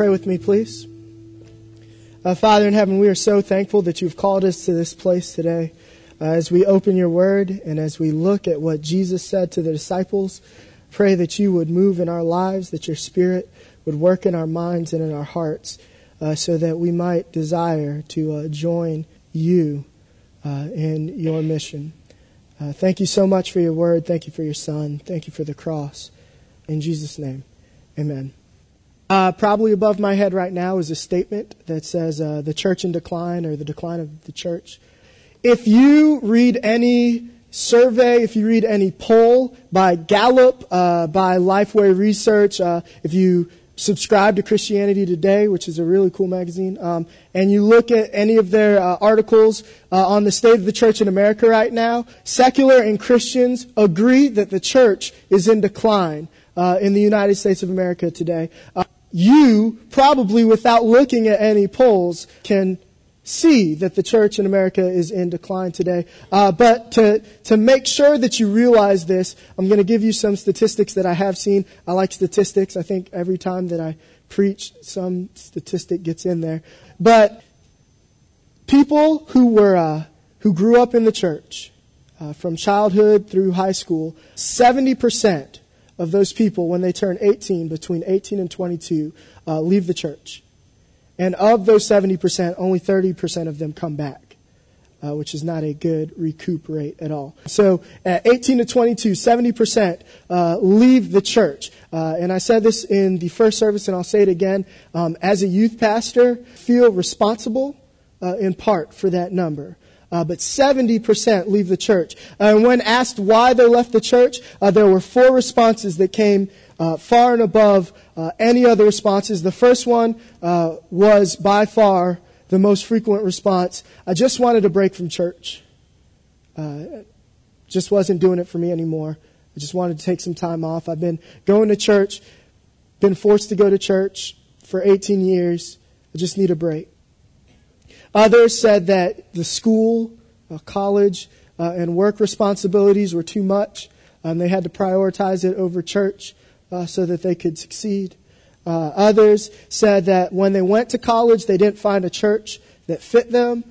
Pray with me, please. Uh, Father in heaven, we are so thankful that you've called us to this place today. Uh, as we open your word and as we look at what Jesus said to the disciples, pray that you would move in our lives, that your spirit would work in our minds and in our hearts, uh, so that we might desire to uh, join you uh, in your mission. Uh, thank you so much for your word. Thank you for your son. Thank you for the cross. In Jesus' name, amen. Uh, probably above my head right now is a statement that says uh, the church in decline or the decline of the church. If you read any survey, if you read any poll by Gallup, uh, by Lifeway Research, uh, if you subscribe to Christianity Today, which is a really cool magazine, um, and you look at any of their uh, articles uh, on the state of the church in America right now, secular and Christians agree that the church is in decline uh, in the United States of America today. You, probably without looking at any polls, can see that the church in America is in decline today. Uh, but to, to make sure that you realize this, I'm going to give you some statistics that I have seen. I like statistics. I think every time that I preach, some statistic gets in there. But people who were, uh, who grew up in the church, uh, from childhood through high school, 70% of those people, when they turn 18, between 18 and 22, uh, leave the church. And of those 70%, only 30% of them come back, uh, which is not a good recoup rate at all. So at 18 to 22, 70% uh, leave the church. Uh, and I said this in the first service, and I'll say it again. Um, as a youth pastor, feel responsible uh, in part for that number. Uh, but 70% leave the church. And when asked why they left the church, uh, there were four responses that came uh, far and above uh, any other responses. The first one uh, was by far the most frequent response. I just wanted a break from church. just wasn't doing it for me anymore. I just wanted to take some time off. I've been going to church, been forced to go to church for 18 years. I just need a break. Others said that the school, uh, college, uh, and work responsibilities were too much. and they had to prioritize it over church uh, so that they could succeed. Uh, others said that when they went to college, they didn't find a church that fit them,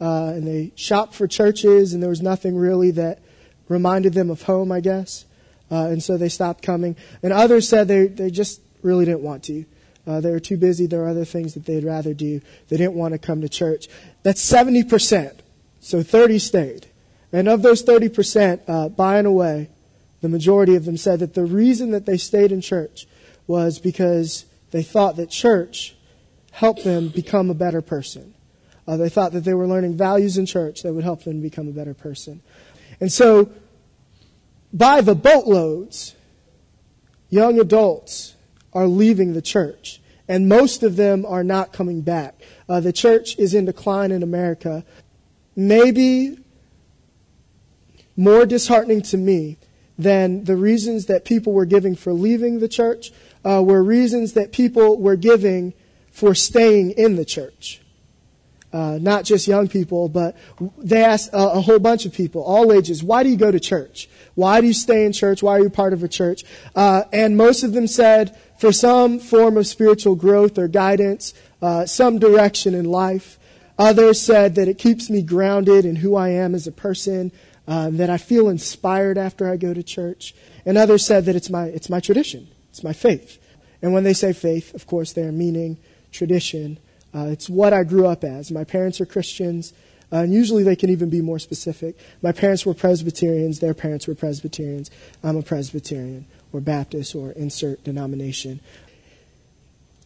uh, and they shopped for churches, and there was nothing really that reminded them of home, I guess. Uh, and so they stopped coming. And others said they, they just really didn't want to. Uh, they were too busy. There were other things that they'd rather do. They didn't want to come to church. That's 70%. So 30 stayed. And of those 30%, uh, by and away, the majority of them said that the reason that they stayed in church was because they thought that church helped them become a better person. Uh, they thought that they were learning values in church that would help them become a better person. And so, by the boatloads, young adults are leaving the church, and most of them are not coming back. Uh, the church is in decline in America. Maybe more disheartening to me than the reasons that people were giving for leaving the church uh, were reasons that people were giving for staying in the church. Uh, not just young people, but they asked a, a, whole bunch of people, all ages, why do you go to church? Why do you stay in church? Why are you part of a church? Uh, and most of them said, for some form of spiritual growth or guidance, uh, some direction in life. Others said that it keeps me grounded in who I am as a person, uh, that I feel inspired after I go to church. And others said that it's my, it's my tradition, it's my faith. And when they say faith, of course, they're meaning tradition. Uh, it's what I grew up as. My parents are Christians. Uh, and usually they can even be more specific. My parents were Presbyterians, their parents were Presbyterians. I'm a Presbyterian or Baptist or insert denomination.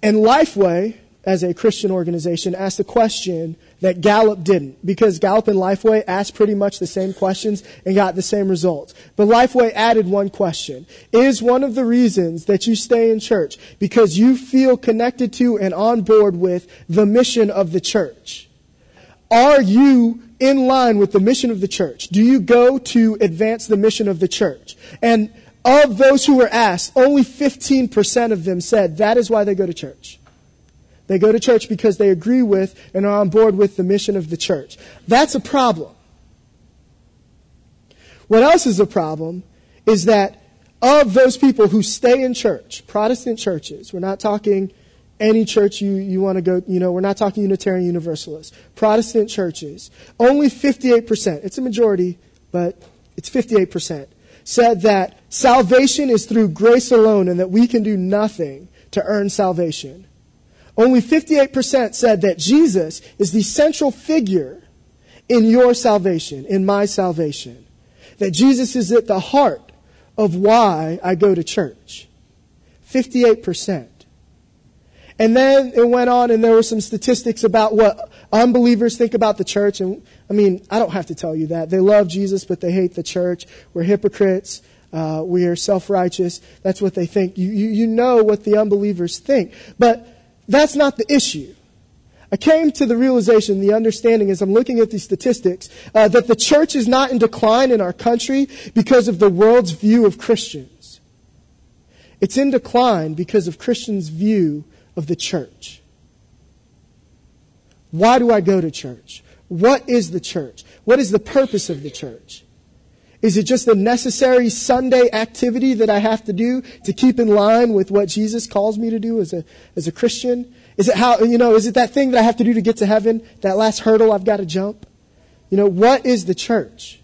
And Lifeway, as a Christian organization, asked a question that Gallup didn't, because Gallup and Lifeway asked pretty much the same questions and got the same results. But Lifeway added one question. Is one of the reasons that you stay in church because you feel connected to and on board with the mission of the church? Are you in line with the mission of the church? Do you go to advance the mission of the church? And of those who were asked, only 15% of them said that is why they go to church. They go to church because they agree with and are on board with the mission of the church. That's a problem. What else is a problem is that of those people who stay in church, Protestant churches, we're not talking any church you, you want to go, you know, we're not talking Unitarian Universalists. Protestant churches, only 58%, it's a majority, but it's 58%, said that salvation is through grace alone and that we can do nothing to earn salvation. Only 58% said that Jesus is the central figure in your salvation, in my salvation. That Jesus is at the heart of why I go to church. 58%. And then it went on, and there were some statistics about what unbelievers think about the church. And I mean, I don't have to tell you that. They love Jesus, but they hate the church. We're hypocrites. Uh, we are self righteous. That's what they think. You, you, you know what the unbelievers think. But that's not the issue. I came to the realization, the understanding as I'm looking at these statistics, uh, that the church is not in decline in our country because of the world's view of Christians. It's in decline because of Christians' view of the church. Why do I go to church? What is the church? What is the purpose of the church? Is it just a necessary Sunday activity that I have to do to keep in line with what Jesus calls me to do as a, as a Christian? Is it how, you know, is it that thing that I have to do to get to heaven? That last hurdle I've got to jump? You know, what is the church?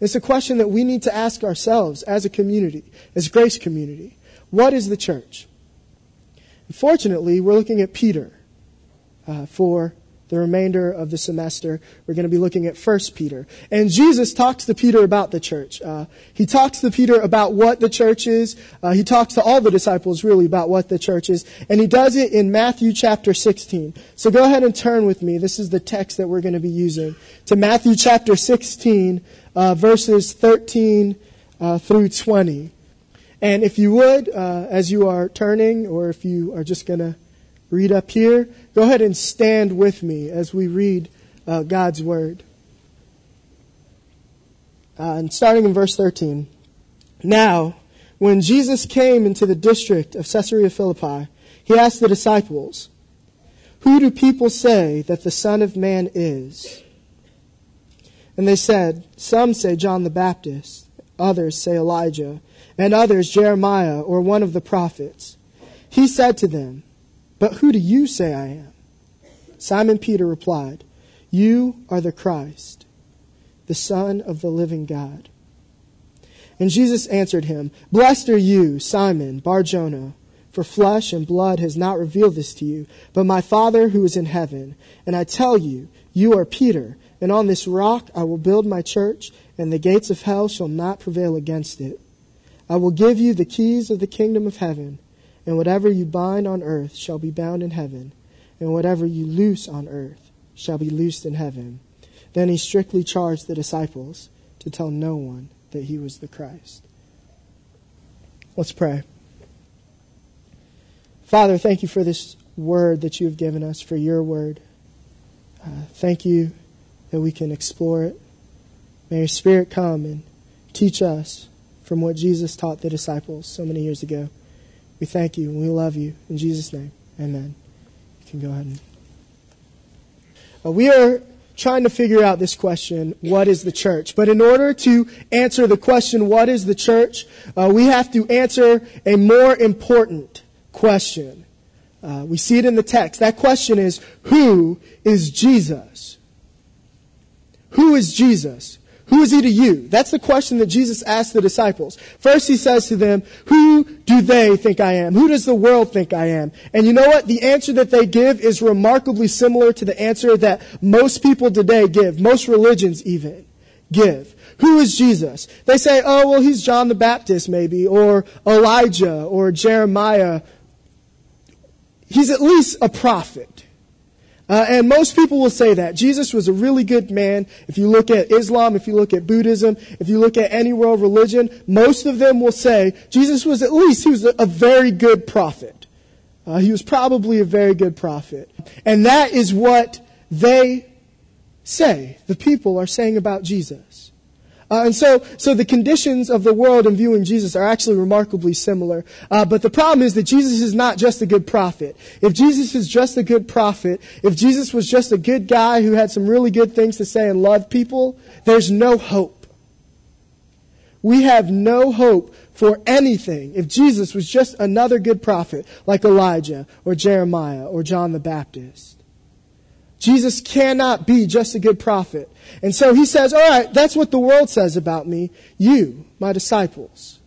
It's a question that we need to ask ourselves as a community, as Grace Community. What is the church? Fortunately, we're looking at Peter uh, for the remainder of the semester. We're going to be looking at 1 Peter. And Jesus talks to Peter about the church. Uh, he talks to Peter about what the church is. Uh, he talks to all the disciples really about what the church is. And he does it in Matthew chapter 16. So go ahead and turn with me. This is the text that we're going to be using. To Matthew chapter 16, uh, verses 13 uh, through 20. And if you would, uh, as you are turning, or if you are just going to read up here, go ahead and stand with me as we read uh, God's Word. Uh, and starting in verse 13. Now, when Jesus came into the district of Caesarea Philippi, he asked the disciples, Who do people say that the Son of Man is? And they said, Some say John the Baptist, others say Elijah and others Jeremiah or one of the prophets. He said to them, But who do you say I am? Simon Peter replied, You are the Christ, the Son of the living God. And Jesus answered him, Blessed are you, Simon Barjona, for flesh and blood has not revealed this to you, but my Father who is in heaven. And I tell you, you are Peter, and on this rock I will build my church, and the gates of hell shall not prevail against it. I will give you the keys of the kingdom of heaven, and whatever you bind on earth shall be bound in heaven, and whatever you loose on earth shall be loosed in heaven. Then he strictly charged the disciples to tell no one that he was the Christ. Let's pray. Father, thank you for this word that you have given us, for your word. Uh, thank you that we can explore it. May your Spirit come and teach us from what Jesus taught the disciples so many years ago. We thank you and we love you. In Jesus' name, amen. You can go ahead and. Uh, we are trying to figure out this question what is the church? But in order to answer the question, what is the church, uh, we have to answer a more important question. Uh, we see it in the text. That question is who is Jesus? Who is Jesus? Who is he to you? That's the question that Jesus asked the disciples. First he says to them, who do they think I am? Who does the world think I am? And you know what? The answer that they give is remarkably similar to the answer that most people today give, most religions even give. Who is Jesus? They say, oh, well, he's John the Baptist maybe, or Elijah, or Jeremiah. He's at least a prophet. Uh, and most people will say that. Jesus was a really good man. If you look at Islam, if you look at Buddhism, if you look at any world religion, most of them will say Jesus was at least, he was a, very good prophet. Uh, he was probably a very good prophet. And that is what they say, the people are saying about Jesus. Uh, and so, so the conditions of the world in viewing Jesus are actually remarkably similar. Uh, but the problem is that Jesus is not just a good prophet. If Jesus is just a good prophet, if Jesus was just a good guy who had some really good things to say and loved people, there's no hope. we have no hope for anything if Jesus was just another good prophet like Elijah or Jeremiah or John the Baptist. Jesus cannot be just a good prophet. And so he says, all right, that's what the world says about me. You, my disciples,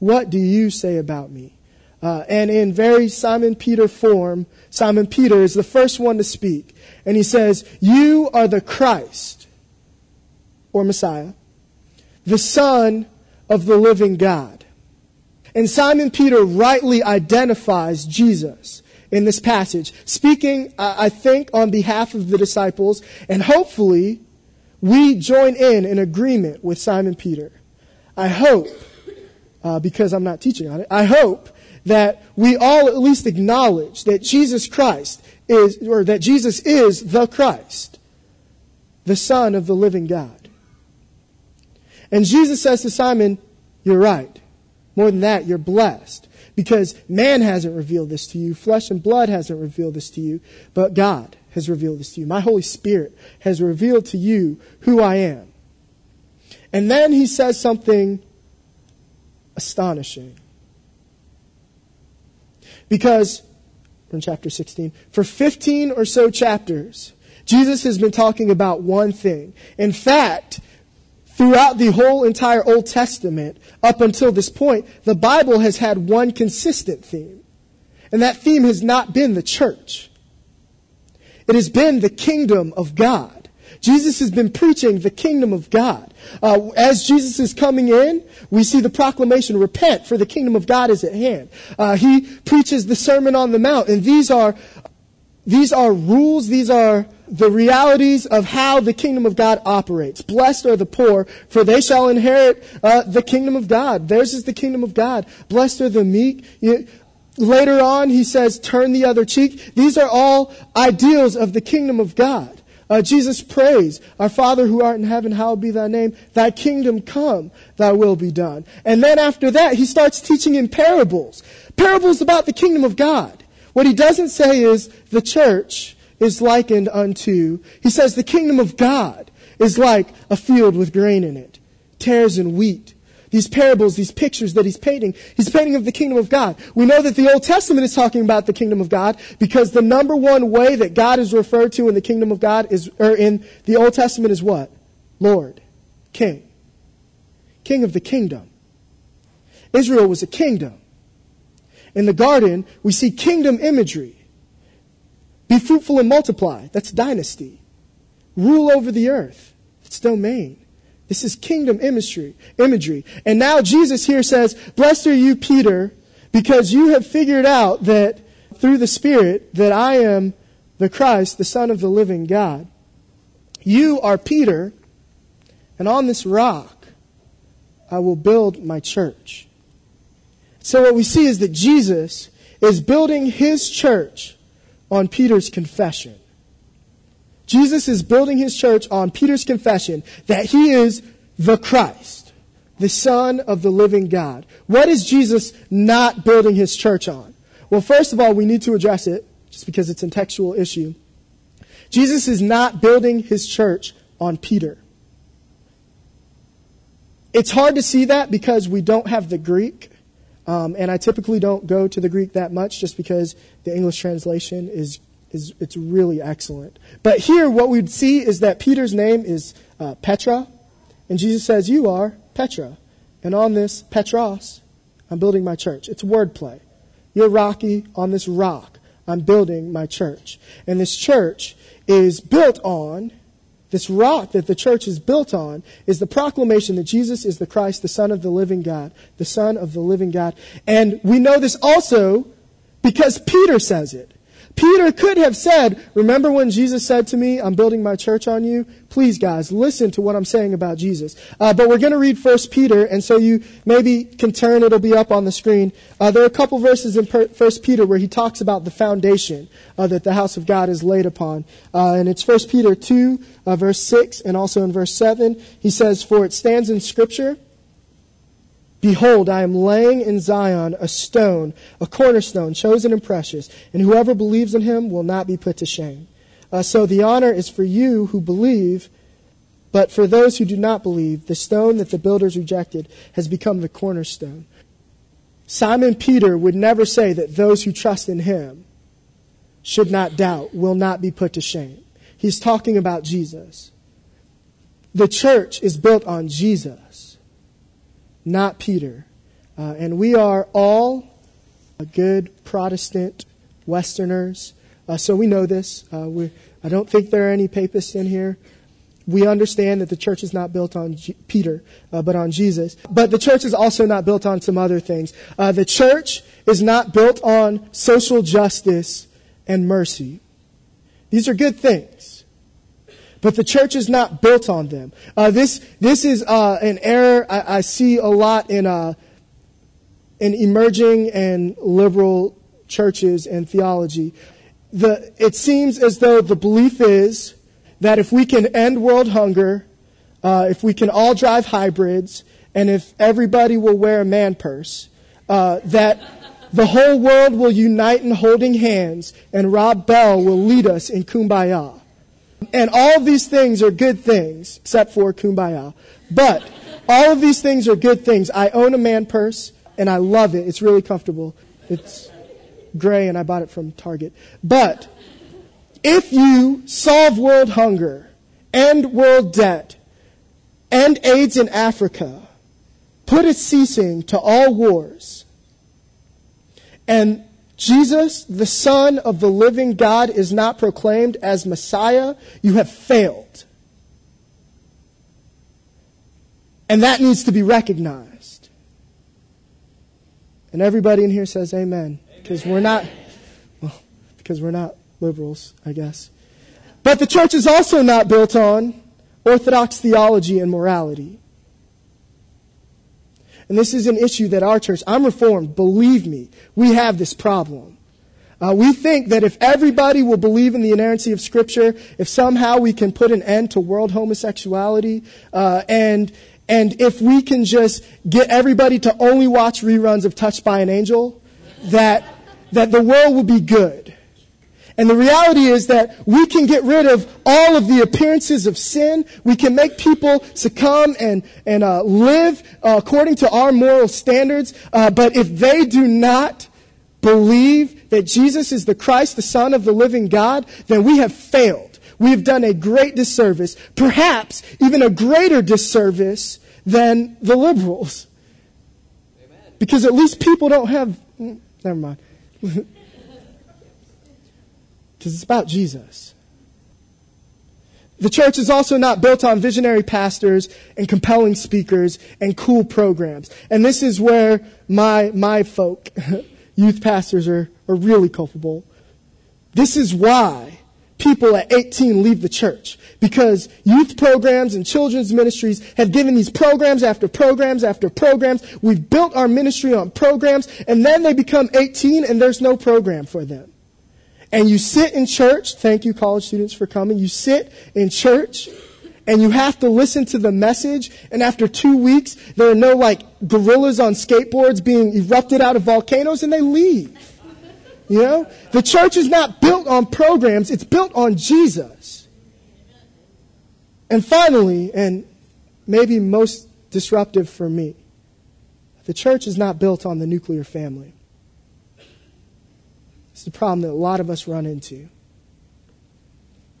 what do you say about me? Uh, and in very Simon Peter form, Simon Peter is the first one to speak. And he says, You are the Christ, or Messiah, the Son of the living God. And Simon Peter rightly identifies Jesus in this passage, speaking, I think, on behalf of the disciples, and hopefully we join in in agreement with Simon Peter. I hope, uh, because I'm not teaching on it, I hope that we all at least acknowledge that Jesus Christ is, or that Jesus is the Christ, the Son of the living God. And Jesus says to Simon, You're right. More than that, you're blessed. Because man hasn't revealed this to you, flesh and blood hasn't revealed this to you, but God has revealed this to you. My Holy Spirit has revealed to you who I am. And then he says something astonishing. Because, in chapter 16, for 15 or so chapters, Jesus has been talking about one thing. In fact, throughout the whole entire Old Testament, up until this point, the Bible has had one consistent theme. And that theme has not been the church. It has been the kingdom of God. Jesus has been preaching the kingdom of God. Uh, as Jesus is coming in, we see the proclamation, repent, for the kingdom of God is at hand. Uh, he preaches the Sermon on the Mount, and these are, these are rules, these are the realities of how the kingdom of God operates. Blessed are the poor, for they shall inherit uh, the kingdom of God. Theirs is the kingdom of God. Blessed are the meek. Later on, he says, turn the other cheek. These are all ideals of the kingdom of God. Uh, Jesus prays, Our Father who art in heaven, hallowed be thy name. Thy kingdom come, thy will be done. And then after that, he starts teaching in parables. Parables about the kingdom of God. What he doesn't say is the church is likened unto, he says the kingdom of God is like a field with grain in it, tares and wheat these parables, these pictures that he's painting, he's painting of the kingdom of God. We know that the Old Testament is talking about the kingdom of God because the number one way that God is referred to in the kingdom of God is, or in the Old Testament is what? Lord, King. King of the kingdom. Israel was a kingdom. In the garden, we see kingdom imagery. Be fruitful and multiply. That's dynasty. Rule over the earth. It's domain. This is kingdom imagery, imagery. And now Jesus here says, Blessed are you, Peter, because you have figured out that through the Spirit that I am the Christ, the Son of the living God. You are Peter, and on this rock I will build my church. So what we see is that Jesus is building his church on Peter's confession. Jesus is building his church on Peter's confession that he is the Christ, the Son of the living God. What is Jesus not building his church on? Well, first of all, we need to address it just because it's a textual issue. Jesus is not building his church on Peter. It's hard to see that because we don't have the Greek. Um, and I typically don't go to the Greek that much just because the English translation is is it's really excellent. But here, what we'd see is that Peter's name is uh, Petra, and Jesus says, "You are Petra," and on this Petros, I'm building my church. It's wordplay. You're rocky on this rock. I'm building my church, and this church is built on. This rock that the church is built on is the proclamation that Jesus is the Christ, the Son of the living God, the Son of the living God. And we know this also because Peter says it. Peter could have said, Remember when Jesus said to me, I'm building my church on you? Please, guys, listen to what I'm saying about Jesus. Uh, but we're going to read First Peter, and so you maybe can turn, it'll be up on the screen. Uh, there are a couple verses in First Peter where he talks about the foundation uh, that the house of God is laid upon. Uh, and it's First Peter 2, uh, verse 6, and also in verse 7. He says, For it stands in Scripture, Behold, I am laying in Zion a stone, a cornerstone, chosen and precious, and whoever believes in him will not be put to shame. Uh, so the honor is for you who believe, But for those who do not believe, the stone that the builders rejected has become the cornerstone. Simon Peter would never say that those who trust in him should not doubt, will not be put to shame. He's talking about Jesus. The church is built on Jesus, not Peter. Uh, and we are all good Protestant Westerners. Uh, so we know this. Uh, I don't think there are any papists in here we understand that the church is not built on G- Peter, uh, but on Jesus. But the church is also not built on some other things. Uh, the church is not built on social justice and mercy. These are good things. But the church is not built on them. Uh, this, this is uh, an error I, I, see a lot in, uh, in emerging and liberal churches and theology. The, it seems as though the belief is that if we can end world hunger, uh, if we can all drive hybrids, and if everybody will wear a man purse, uh, that the whole world will unite in holding hands, and Rob Bell will lead us in kumbaya. And all these things are good things, except for kumbaya. But all of these things are good things. I own a man purse, and I love it. It's really comfortable. It's gray, and I bought it from Target. But if you solve world hunger, end world debt, end AIDS in Africa, put a ceasing to all wars, and Jesus, the Son of the living God, is not proclaimed as Messiah, you have failed. And that needs to be recognized. And everybody in here says amen. Because we're not, well, because we're not liberals, I guess. But the church is also not built on orthodox theology and morality. And this is an issue that our church, I'm reformed, believe me, we have this problem. Uh, we think that if everybody will believe in the inerrancy of Scripture, if somehow we can put an end to world homosexuality, uh, and and if we can just get everybody to only watch reruns of Touched by an Angel, that that the world will be good. And the reality is that we can get rid of all of the appearances of sin. We can make people succumb and, and uh, live uh, according to our moral standards. Uh, but if they do not believe that Jesus is the Christ, the Son of the living God, then we have failed. We have done a great disservice, perhaps even a greater disservice than the liberals. Amen. Because at least people don't have. Mm, never mind. because it's about Jesus. The church is also not built on visionary pastors and compelling speakers and cool programs. And this is where my, my folk, youth pastors, are, are really culpable. This is why people at 18 leave the church. Because youth programs and children's ministries have given these programs after programs after programs. We've built our ministry on programs, and then they become 18 and there's no program for them and you sit in church, thank you college students for coming, you sit in church and you have to listen to the message and after two weeks there are no like gorillas on skateboards being erupted out of volcanoes and they leave. You know? The church is not built on programs, it's built on Jesus. And finally, and maybe most disruptive for me, the church is not built on the nuclear family. It's the problem that a lot of us run into.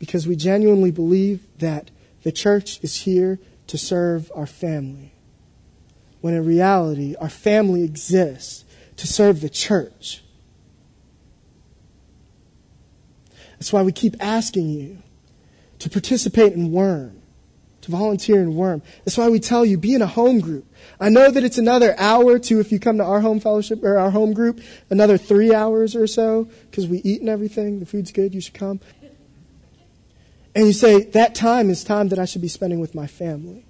Because we genuinely believe that the church is here to serve our family. When in reality, our family exists to serve the church. That's why we keep asking you to participate in Worm to volunteer in Worm. That's why we tell you, be in a home group. I know that it's another hour to, if you come to our home fellowship or our home group, another three hours or so, because we eat and everything. The food's good. You should come. And you say, that time is time that I should be spending with my family.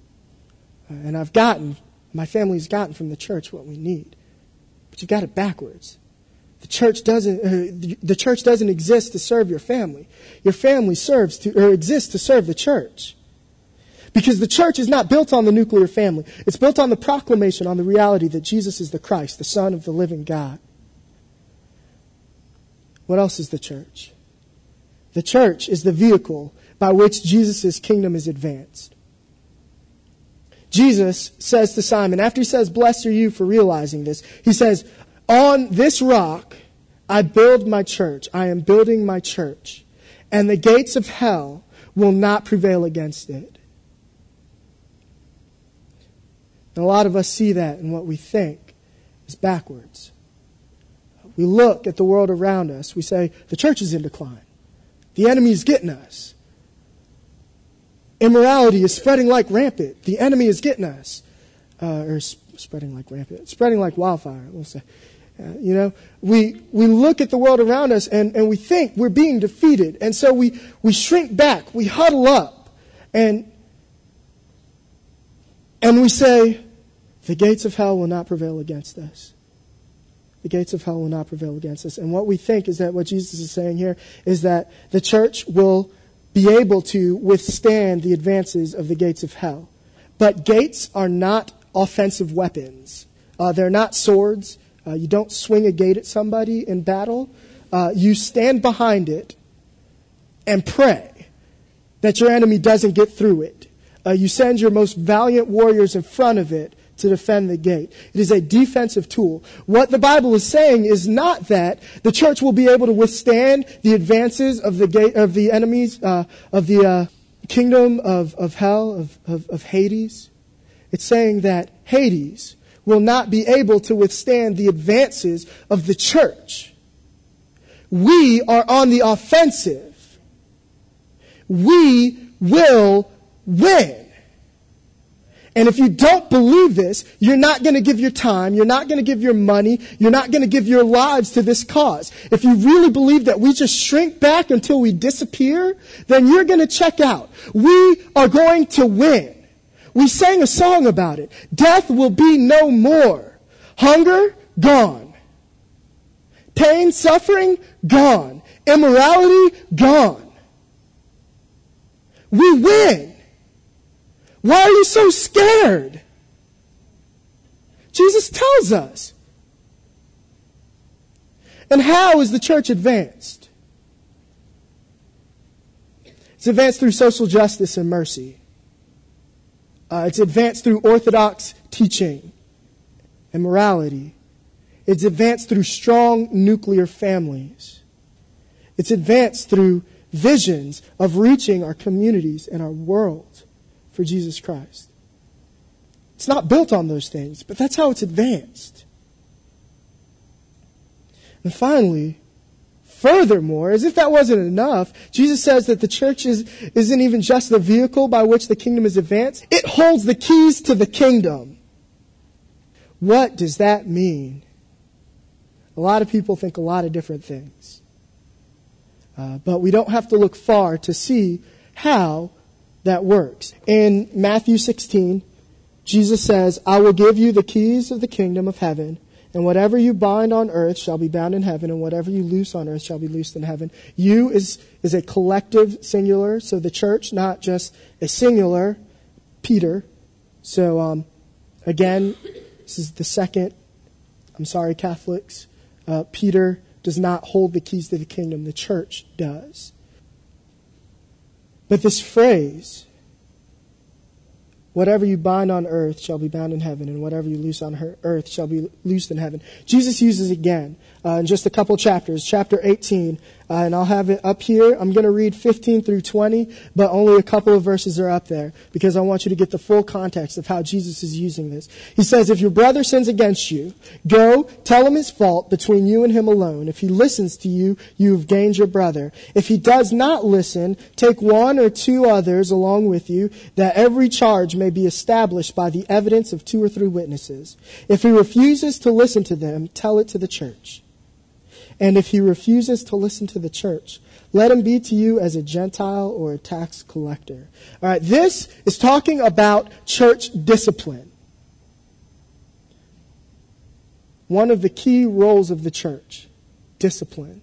Uh, and I've gotten, my family's gotten from the church what we need. But you've got it backwards. The church doesn't, uh, the church doesn't exist to serve your family. Your family serves to, or exists to serve the church. Because the church is not built on the nuclear family. It's built on the proclamation, on the reality that Jesus is the Christ, the Son of the living God. What else is the church? The church is the vehicle by which Jesus' kingdom is advanced. Jesus says to Simon, after he says, Blessed are you for realizing this, he says, On this rock I build my church. I am building my church. And the gates of hell will not prevail against it. And a lot of us see that in what we think is backwards. We look at the world around us. We say, the church is in decline. The enemy is getting us. Immorality is spreading like rampant. The enemy is getting us. Uh, or spreading like rampant. Spreading like wildfire, we'll say. Uh, you know, we, we look at the world around us and, and we think we're being defeated. And so we, we shrink back, we huddle up, and, and we say, the gates of hell will not prevail against us. The gates of hell will not prevail against us. And what we think is that what Jesus is saying here is that the church will be able to withstand the advances of the gates of hell. But gates are not offensive weapons. Uh, they're not swords. Uh, you don't swing a gate at somebody in battle. Uh, you stand behind it and pray that your enemy doesn't get through it. Uh, you send your most valiant warriors in front of it to defend the gate. It is a defensive tool. What the Bible is saying is not that the church will be able to withstand the advances of the gate of the enemies uh, of the uh, kingdom of, of hell of, of, of Hades. It's saying that Hades will not be able to withstand the advances of the church. We are on the offensive. We will win. And if you don't believe this, you're not going to give your time, you're not going to give your money, you're not going to give your lives to this cause. If you really believe that we just shrink back until we disappear, then you're going to check out. We are going to win. We sang a song about it. Death will be no more. Hunger, gone. Pain, suffering, gone. Immorality, gone. We win. Why are you so scared? Jesus tells us. And how is the church advanced? It's advanced through social justice and mercy. Uh, it's advanced through orthodox teaching and morality. It's advanced through strong nuclear families. It's advanced through visions of reaching our communities and our world for Jesus Christ. It's not built on those things, but that's how it's advanced. And finally, furthermore, as if that wasn't enough, Jesus says that the church is, isn't even just the vehicle by which the kingdom is advanced, it holds the keys to the kingdom. What does that mean? A lot of people think a lot of different things. Uh, but we don't have to look far to see how that works. In Matthew 16, Jesus says, I will give you the keys of the kingdom of heaven, and whatever you bind on earth shall be bound in heaven, and whatever you loose on earth shall be loosed in heaven. You is, is a collective singular, so the church, not just a singular, Peter. So, um, again, this is the second, I'm sorry, Catholics. Uh, Peter does not hold the keys to the kingdom, the church does. But this phrase, whatever you bind on earth shall be bound in heaven, and whatever you loose on earth shall be loosed in heaven. Jesus uses again uh, in just a couple chapters, chapter 18, uh, and I'll have it up here. I'm going to read 15 through 20, but only a couple of verses are up there because I want you to get the full context of how Jesus is using this. He says, If your brother sins against you, go tell him his fault between you and him alone. If he listens to you, you have gained your brother. If he does not listen, take one or two others along with you, that every charge may be established by the evidence of two or three witnesses. If he refuses to listen to them, tell it to the church. And if he refuses to listen to the church, let him be to you as a Gentile or a tax collector. All right, this is talking about church discipline. One of the key roles of the church discipline.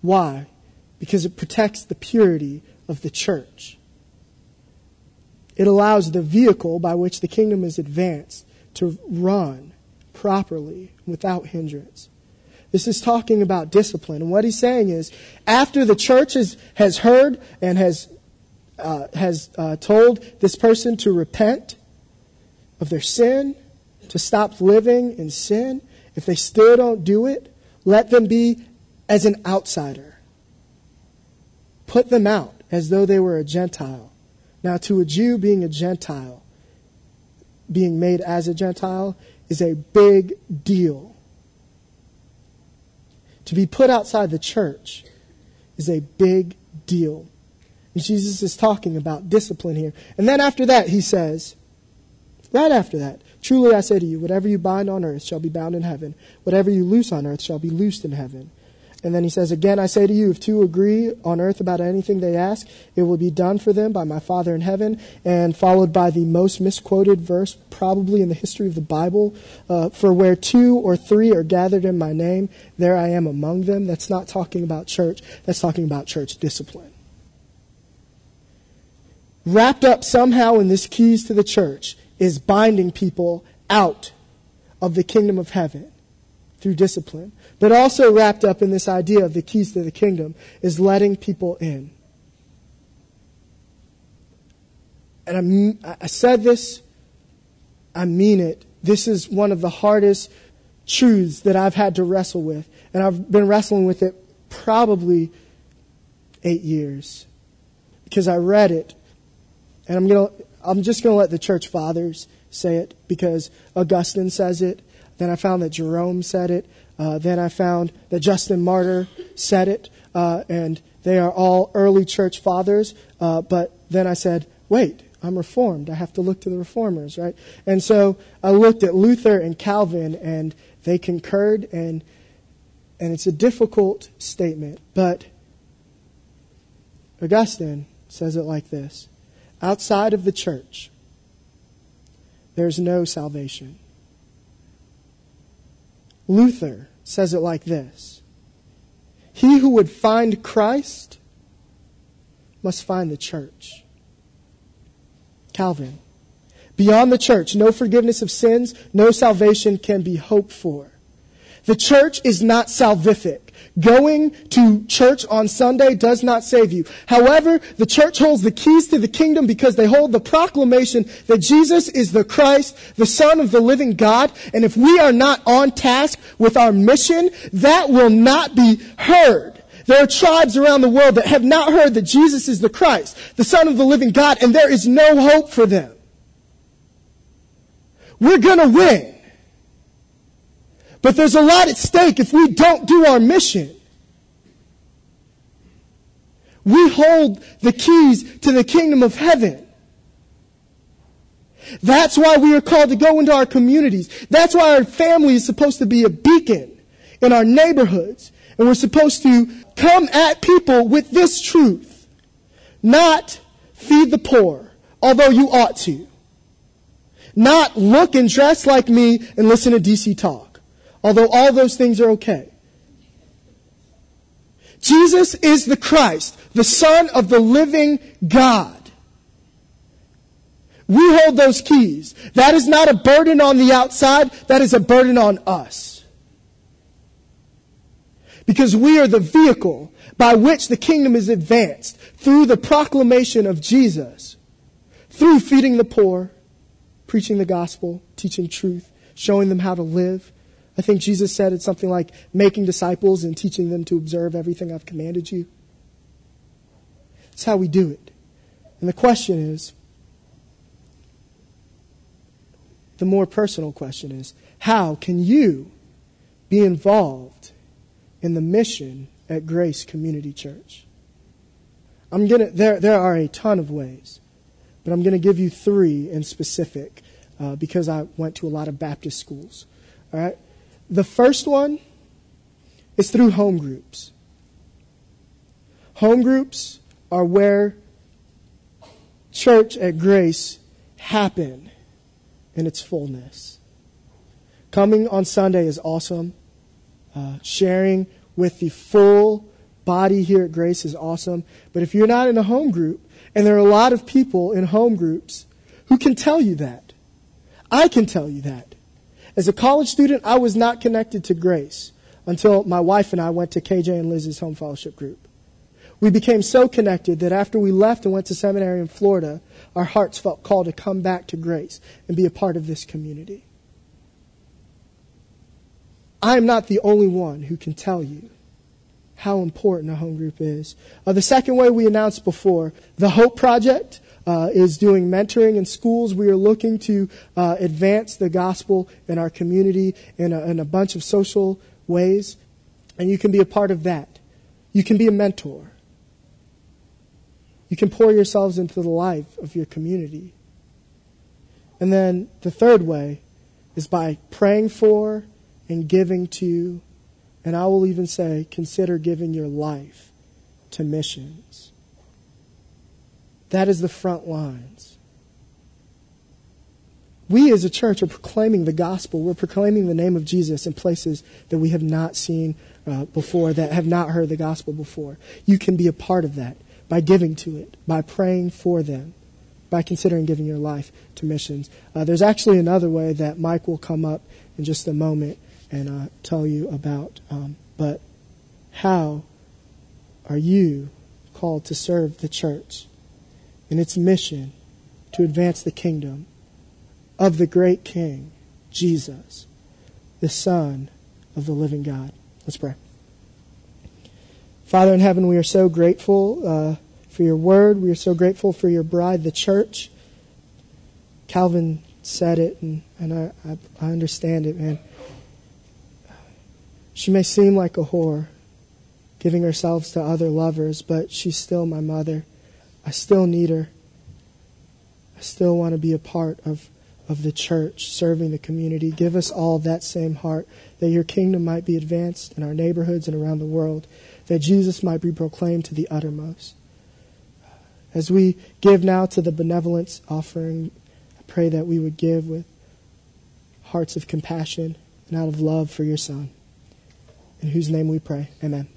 Why? Because it protects the purity of the church. It allows the vehicle by which the kingdom is advanced to run properly without hindrance. This is talking about discipline. And what he's saying is, after the church has, has heard and has, uh, has uh, told this person to repent, of their sin, to stop living in sin, if they still don't do it, let them be as an outsider. Put them out as though they were a Gentile. Now, to a Jew, being a Gentile, being made as a Gentile, is a big deal. To be put outside the church is a big deal. And Jesus is talking about discipline here. And then after that, he says, right after that, Truly I say to you, whatever you bind on earth shall be bound in heaven. Whatever you loose on earth shall be loosed in heaven. And then he says, Again, I say to you, if two agree on earth about anything they ask, it will be done for them by my Father in heaven. And followed by the most misquoted verse, probably in the history of the Bible uh, For where two or three are gathered in my name, there I am among them. That's not talking about church, that's talking about church discipline. Wrapped up somehow in this keys to the church is binding people out of the kingdom of heaven through discipline. But also wrapped up in this idea of the keys to the kingdom is letting people in. And I, I said this, I mean it. This is one of the hardest truths that I've had to wrestle with. And I've been wrestling with it probably eight years. Because I read it, and I'm going to, I'm just going to let the church fathers say it because Augustine says it. Then I found that Jerome said it. Uh, then I found that Justin Martyr said it. Uh, and they are all early church fathers. Uh, but then I said, wait, I'm reformed. I have to look to the reformers, right? And so I looked at Luther and Calvin, and they concurred, and and it's a difficult statement, but Augustine says it like this: Outside of the church, there's no salvation. Luther says it like this He who would find Christ must find the church. Calvin. Beyond the church, no forgiveness of sins, no salvation can be hoped for. The church is not salvific. Going to church on Sunday does not save you. However, the church holds the keys to the kingdom because they hold the proclamation that Jesus is the Christ, the Son of the living God. And if we are not on task with our mission, that will not be heard. There are tribes around the world that have not heard that Jesus is the Christ, the Son of the living God, and there is no hope for them. We're gonna win. But there's a lot at stake if we don't do our mission. We hold the keys to the kingdom of heaven. That's why we are called to go into our communities. That's why our family is supposed to be a beacon in our neighborhoods. And we're supposed to come at people with this truth. Not feed the poor, although you ought to. Not look and dress like me and listen to DC talk although all those things are okay. Jesus is the Christ, the Son of the living God. We hold those keys. That is not a burden on the outside, that is a burden on us. Because we are the vehicle by which the kingdom is advanced through the proclamation of Jesus, through feeding the poor, preaching the gospel, teaching truth, showing them how to live, I think Jesus said it's something like making disciples and teaching them to observe everything I've commanded you. It's how we do it. And the question is the more personal question is how can you be involved in the mission at Grace Community Church? I'm gonna there there are a ton of ways, but I'm gonna give you three in specific uh, because I went to a lot of Baptist schools. All right. The first one is through home groups. Home groups are where church at Grace happen in its fullness. Coming on Sunday is awesome. Uh, sharing with the full body here at Grace is awesome. But if you're not in a home group, and there are a lot of people in home groups who can tell you that, I can tell you that. As a college student, I was not connected to grace until my wife and I went to KJ and Liz's home fellowship group. We became so connected that after we left and went to seminary in Florida, our hearts felt called to come back to grace and be a part of this community. I am not the only one who can tell you how important a home group is. Uh, the second way we announced before, the Hope Project uh, is doing mentoring in schools. We are looking to uh, advance the gospel in our community in a, in a bunch of social ways, and you can be a part of that. You can be a mentor. You can pour yourselves into the life of your community. And then the third way is by praying for and giving to, and I will even say, consider giving your life to missions. That is the front lines. We as a church are proclaiming the gospel. We're proclaiming the name of Jesus in places that we have not seen uh, before, that have not heard the gospel before. You can be a part of that by giving to it, by praying for them, by considering giving your life to missions. Uh, there's actually another way that Mike will come up in just a moment and uh, tell you about. Um, but how are you called to serve the church in its mission to advance the kingdom of the great King, Jesus, the Son of the living God? Let's pray. Father in heaven, we are so grateful uh, for your word. We are so grateful for your bride, the church. Calvin said it, and, and I, I, I understand it, man. She may seem like a whore, giving herself to other lovers, but she's still my mother. I still need her. I still want to be a part of, of the church, serving the community. Give us all that same heart, that your kingdom might be advanced in our neighborhoods and around the world, that Jesus might be proclaimed to the uttermost. As we give now to the benevolence offering, I pray that we would give with hearts of compassion and out of love for your Son in whose name we pray. Amen.